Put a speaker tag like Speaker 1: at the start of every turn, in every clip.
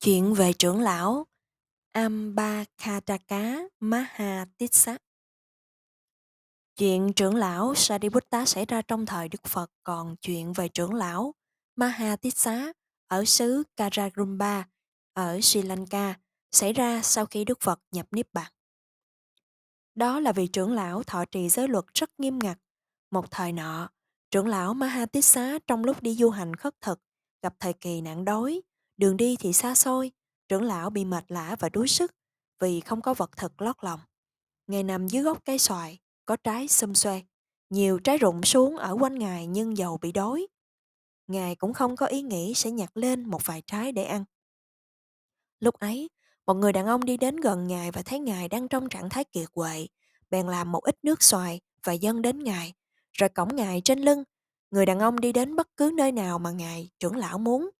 Speaker 1: Chuyện về trưởng lão Ambakadaka Mahatissa Chuyện trưởng lão Sariputta xảy ra trong thời Đức Phật, còn chuyện về trưởng lão Mahatissa ở xứ Kararumba ở Sri Lanka xảy ra sau khi Đức Phật nhập Niết Bàn. Đó là vì trưởng lão thọ trì giới luật rất nghiêm ngặt. Một thời nọ, trưởng lão Mahatissa trong lúc đi du hành khất thực gặp thời kỳ nạn đói, đường đi thì xa xôi, trưởng lão bị mệt lã và đuối sức vì không có vật thực lót lòng. Ngài nằm dưới gốc cây xoài, có trái xum xuê. Nhiều trái rụng xuống ở quanh ngài nhưng dầu bị đói. Ngài cũng không có ý nghĩ sẽ nhặt lên một vài trái để ăn. Lúc ấy, một người đàn ông đi đến gần ngài và thấy ngài đang trong trạng thái kiệt quệ, bèn làm một ít nước xoài và dâng đến ngài, rồi cõng ngài trên lưng. Người đàn ông đi đến bất cứ nơi nào mà ngài trưởng lão muốn.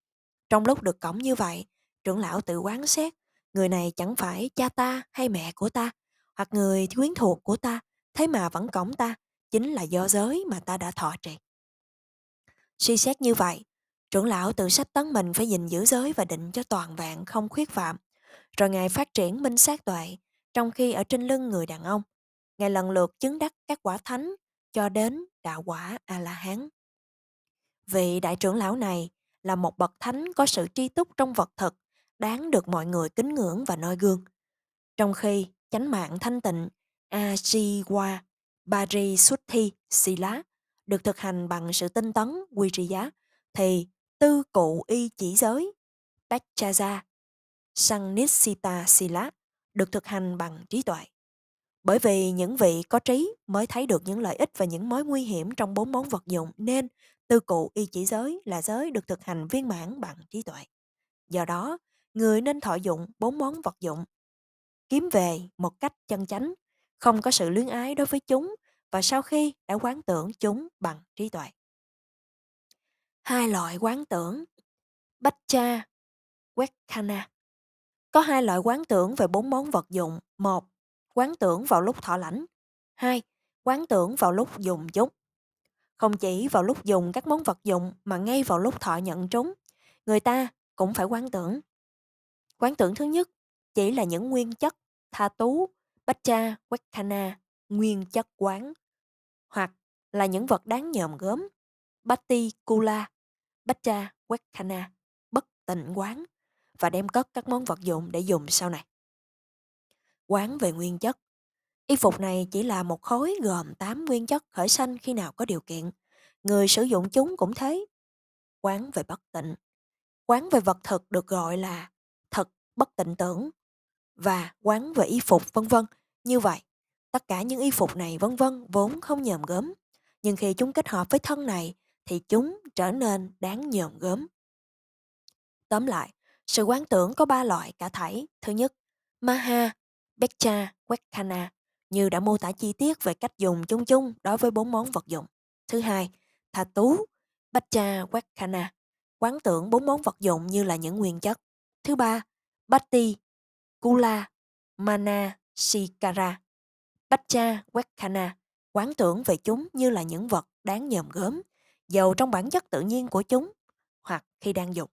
Speaker 1: Trong lúc được cổng như vậy, trưởng lão tự quán xét, người này chẳng phải cha ta hay mẹ của ta, hoặc người quyến thuộc của ta, thế mà vẫn cổng ta, chính là do giới mà ta đã thọ trì. Suy xét như vậy, trưởng lão tự sách tấn mình phải gìn giữ giới và định cho toàn vẹn không khuyết phạm. Rồi Ngài phát triển minh sát tuệ, trong khi ở trên lưng người đàn ông. Ngài lần lượt chứng đắc các quả thánh cho đến đạo quả A-la-hán. Vị đại trưởng lão này là một bậc thánh có sự tri túc trong vật thực, đáng được mọi người kính ngưỡng và noi gương. Trong khi chánh mạng thanh tịnh Ajiwa Parisuddhi Sila được thực hành bằng sự tinh tấn Viriya thì tư cụ y chỉ giới Pachaja Sannisita Sila được thực hành bằng trí tuệ. Bởi vì những vị có trí mới thấy được những lợi ích và những mối nguy hiểm trong bốn món vật dụng nên tư cụ y chỉ giới là giới được thực hành viên mãn bằng trí tuệ. Do đó, người nên thọ dụng bốn món vật dụng. Kiếm về một cách chân chánh, không có sự luyến ái đối với chúng và sau khi đã quán tưởng chúng bằng trí tuệ. Hai loại quán tưởng Bách cha, Wekhana Có hai loại quán tưởng về bốn món vật dụng. Một, quán tưởng vào lúc thọ lãnh. Hai, quán tưởng vào lúc dùng chúng. Không chỉ vào lúc dùng các món vật dụng mà ngay vào lúc thọ nhận chúng, người ta cũng phải quán tưởng. Quán tưởng thứ nhất chỉ là những nguyên chất tha tú, bách cha, quách khana, nguyên chất quán, hoặc là những vật đáng nhòm gớm, bati kula, bách cha, quách khana, bất tịnh quán, và đem cất các món vật dụng để dùng sau này. Quán về nguyên chất Y phục này chỉ là một khối gồm 8 nguyên chất khởi sanh khi nào có điều kiện. Người sử dụng chúng cũng thế. Quán về bất tịnh. Quán về vật thực được gọi là thật bất tịnh tưởng và quán về y phục vân vân. Như vậy, tất cả những y phục này vân vân vốn không nhòm gớm. Nhưng khi chúng kết hợp với thân này thì chúng trở nên đáng nhòm gớm. Tóm lại, sự quán tưởng có ba loại cả thảy. Thứ nhất, Maha, Bekcha, Quekkhana như đã mô tả chi tiết về cách dùng chung chung đối với bốn món vật dụng. Thứ hai, thà tú, bách cha quát khana, quán tưởng bốn món vật dụng như là những nguyên chất. Thứ ba, Batti, Kula, Mana, Sikara, bách cha quát khana, quán tưởng về chúng như là những vật đáng nhòm gớm, giàu trong bản chất tự nhiên của chúng, hoặc khi đang dùng.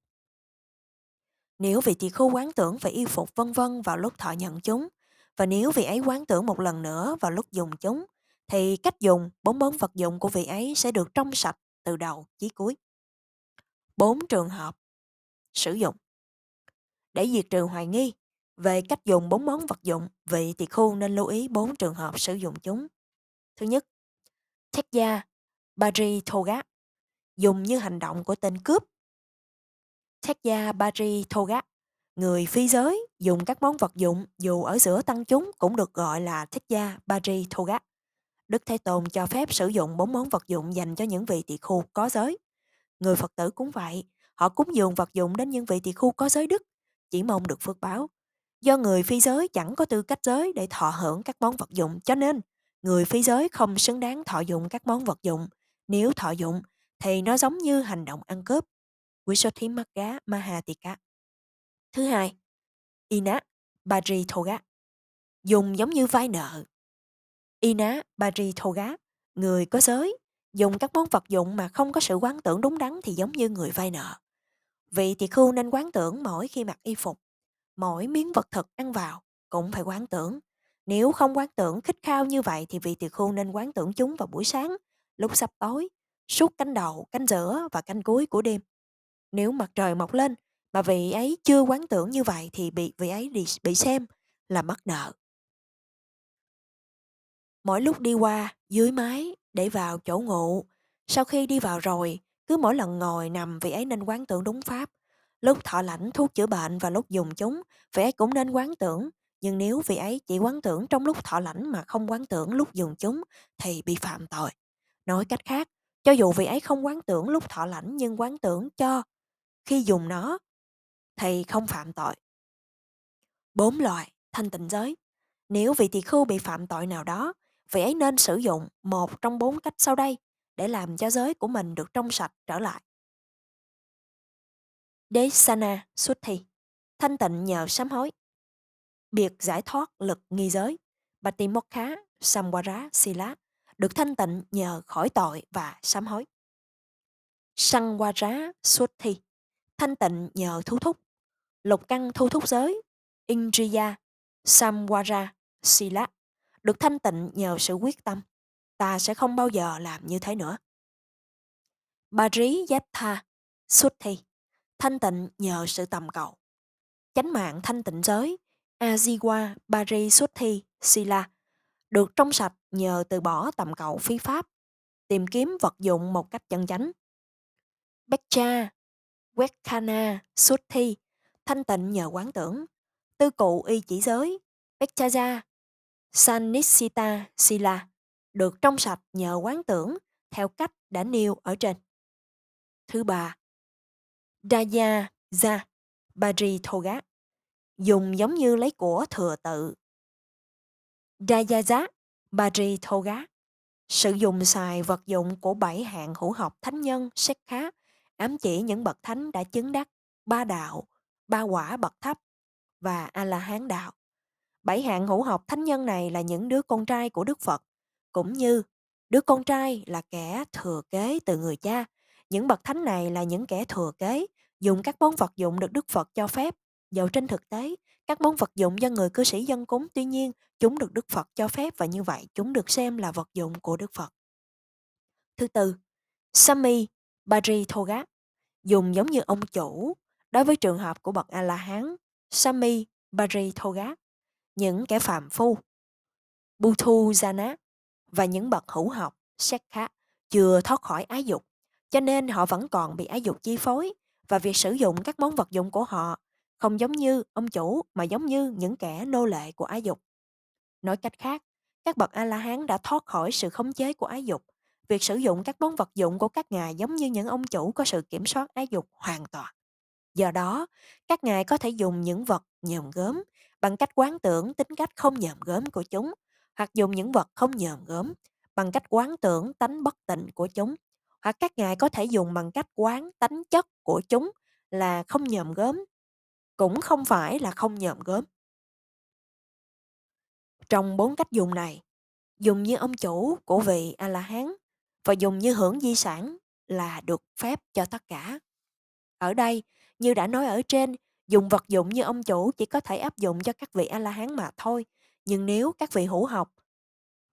Speaker 1: Nếu vị tỳ khu quán tưởng về y phục vân vân vào lúc thọ nhận chúng, và nếu vị ấy quán tưởng một lần nữa vào lúc dùng chúng, thì cách dùng bốn món vật dụng của vị ấy sẽ được trong sạch từ đầu chí cuối. Bốn trường hợp sử dụng Để diệt trừ hoài nghi về cách dùng bốn món vật dụng, vị tỳ khu nên lưu ý bốn trường hợp sử dụng chúng. Thứ nhất, Tekya Bari Toga dùng như hành động của tên cướp. Tekya Bari Toga Người phi giới dùng các món vật dụng dù ở giữa tăng chúng cũng được gọi là thích gia Bari Thogat. Đức Thế Tôn cho phép sử dụng bốn món vật dụng dành cho những vị tỳ khu có giới. Người Phật tử cũng vậy, họ cúng dường vật dụng đến những vị tỳ khu có giới đức, chỉ mong được phước báo. Do người phi giới chẳng có tư cách giới để thọ hưởng các món vật dụng, cho nên người phi giới không xứng đáng thọ dụng các món vật dụng. Nếu thọ dụng, thì nó giống như hành động ăn cướp. Wishothimagga Mahatika Thứ hai, Ina Bari Thoga dùng giống như vai nợ. Ina Bari Thoga, người có giới, dùng các món vật dụng mà không có sự quán tưởng đúng đắn thì giống như người vay nợ. Vị tỳ khưu nên quán tưởng mỗi khi mặc y phục, mỗi miếng vật thực ăn vào cũng phải quán tưởng. Nếu không quán tưởng khích khao như vậy thì vị tỳ khưu nên quán tưởng chúng vào buổi sáng, lúc sắp tối, suốt canh đầu, canh giữa và canh cuối của đêm. Nếu mặt trời mọc lên mà vị ấy chưa quán tưởng như vậy thì bị vị ấy bị, bị xem là mắc nợ. Mỗi lúc đi qua dưới mái để vào chỗ ngủ, sau khi đi vào rồi, cứ mỗi lần ngồi nằm vị ấy nên quán tưởng đúng pháp. Lúc thọ lãnh thuốc chữa bệnh và lúc dùng chúng, vị ấy cũng nên quán tưởng. Nhưng nếu vị ấy chỉ quán tưởng trong lúc thọ lãnh mà không quán tưởng lúc dùng chúng thì bị phạm tội. Nói cách khác, cho dù vị ấy không quán tưởng lúc thọ lãnh nhưng quán tưởng cho khi dùng nó thì không phạm tội. Bốn loại thanh tịnh giới. Nếu vị tỳ khưu bị phạm tội nào đó, vị ấy nên sử dụng một trong bốn cách sau đây để làm cho giới của mình được trong sạch trở lại. Desana Suthi Thanh tịnh nhờ sám hối Biệt giải thoát lực nghi giới Batimokha Samwara Sila được thanh tịnh nhờ khỏi tội và sám hối. Sangwara Suthi Thanh tịnh nhờ thú thúc Lục căn thu thúc giới Indriya Samwara Sila được thanh tịnh nhờ sự quyết tâm. Ta sẽ không bao giờ làm như thế nữa. Bari Yatha Suthi thanh tịnh nhờ sự tầm cầu. Chánh mạng thanh tịnh giới, Ajiwa Bari Suthi Sila, được trong sạch nhờ từ bỏ tầm cầu phi pháp, tìm kiếm vật dụng một cách chân chánh. Bekcha, Wekhana Suthi, thanh tịnh nhờ quán tưởng. Tư cụ y chỉ giới, Pechaja, Sanisita Sila, được trong sạch nhờ quán tưởng theo cách đã nêu ở trên. Thứ ba, Daya Za Bari Thoga dùng giống như lấy của thừa tự. Dayaza Bari Thoga sử dụng xài vật dụng của bảy hạng hữu học thánh nhân xét khá ám chỉ những bậc thánh đã chứng đắc ba đạo, ba quả bậc thấp và A-la-hán đạo. Bảy hạng hữu học thánh nhân này là những đứa con trai của Đức Phật, cũng như đứa con trai là kẻ thừa kế từ người cha. Những bậc thánh này là những kẻ thừa kế, dùng các món vật dụng được Đức Phật cho phép. Dầu trên thực tế, các món vật dụng do người cư sĩ dân cúng tuy nhiên chúng được Đức Phật cho phép và như vậy chúng được xem là vật dụng của Đức Phật. Thứ tư, Sami Bari Thoga dùng giống như ông chủ đối với trường hợp của bậc A-la-hán Sami Bari Thoga những kẻ phạm phu Buthu Jana và những bậc hữu học Sekha chưa thoát khỏi ái dục cho nên họ vẫn còn bị ái dục chi phối và việc sử dụng các món vật dụng của họ không giống như ông chủ mà giống như những kẻ nô lệ của ái dục. Nói cách khác, các bậc A-la-hán đã thoát khỏi sự khống chế của ái dục. Việc sử dụng các món vật dụng của các ngài giống như những ông chủ có sự kiểm soát ái dục hoàn toàn. Do đó, các ngài có thể dùng những vật nhòm gớm bằng cách quán tưởng tính cách không nhòm gớm của chúng, hoặc dùng những vật không nhòm gớm bằng cách quán tưởng tánh bất tịnh của chúng, hoặc các ngài có thể dùng bằng cách quán tánh chất của chúng là không nhòm gớm, cũng không phải là không nhòm gớm. Trong bốn cách dùng này, dùng như ông chủ của vị A-la-hán và dùng như hưởng di sản là được phép cho tất cả. Ở đây, như đã nói ở trên, dùng vật dụng như ông chủ chỉ có thể áp dụng cho các vị A-la-hán mà thôi. Nhưng nếu các vị hữu học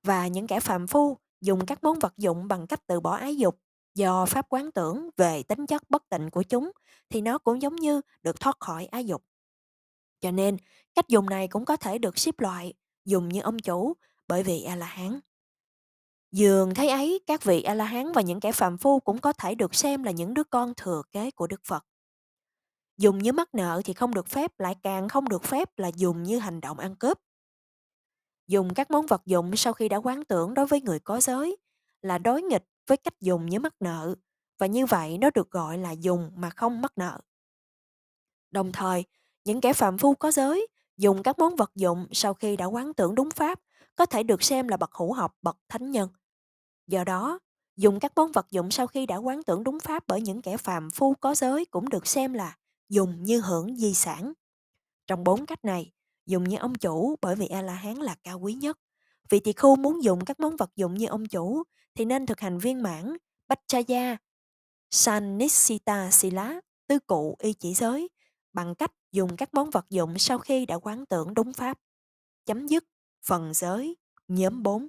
Speaker 1: và những kẻ phạm phu dùng các món vật dụng bằng cách từ bỏ ái dục do pháp quán tưởng về tính chất bất tịnh của chúng thì nó cũng giống như được thoát khỏi ái dục. Cho nên, cách dùng này cũng có thể được xếp loại dùng như ông chủ bởi vì A-la-hán. Dường thấy ấy, các vị A-la-hán và những kẻ phạm phu cũng có thể được xem là những đứa con thừa kế của Đức Phật. Dùng như mắc nợ thì không được phép, lại càng không được phép là dùng như hành động ăn cướp. Dùng các món vật dụng sau khi đã quán tưởng đối với người có giới là đối nghịch với cách dùng như mắc nợ và như vậy nó được gọi là dùng mà không mắc nợ. Đồng thời, những kẻ phạm phu có giới dùng các món vật dụng sau khi đã quán tưởng đúng pháp có thể được xem là bậc hữu học, bậc thánh nhân. Do đó, dùng các món vật dụng sau khi đã quán tưởng đúng pháp bởi những kẻ phàm phu có giới cũng được xem là dùng như hưởng di sản. Trong bốn cách này, dùng như ông chủ bởi vì A-la-hán là cao quý nhất. Vị tỳ khu muốn dùng các món vật dụng như ông chủ thì nên thực hành viên mãn Bachaya Sannisita Sila tư cụ y chỉ giới bằng cách dùng các món vật dụng sau khi đã quán tưởng đúng pháp. Chấm dứt phần giới, nhóm 4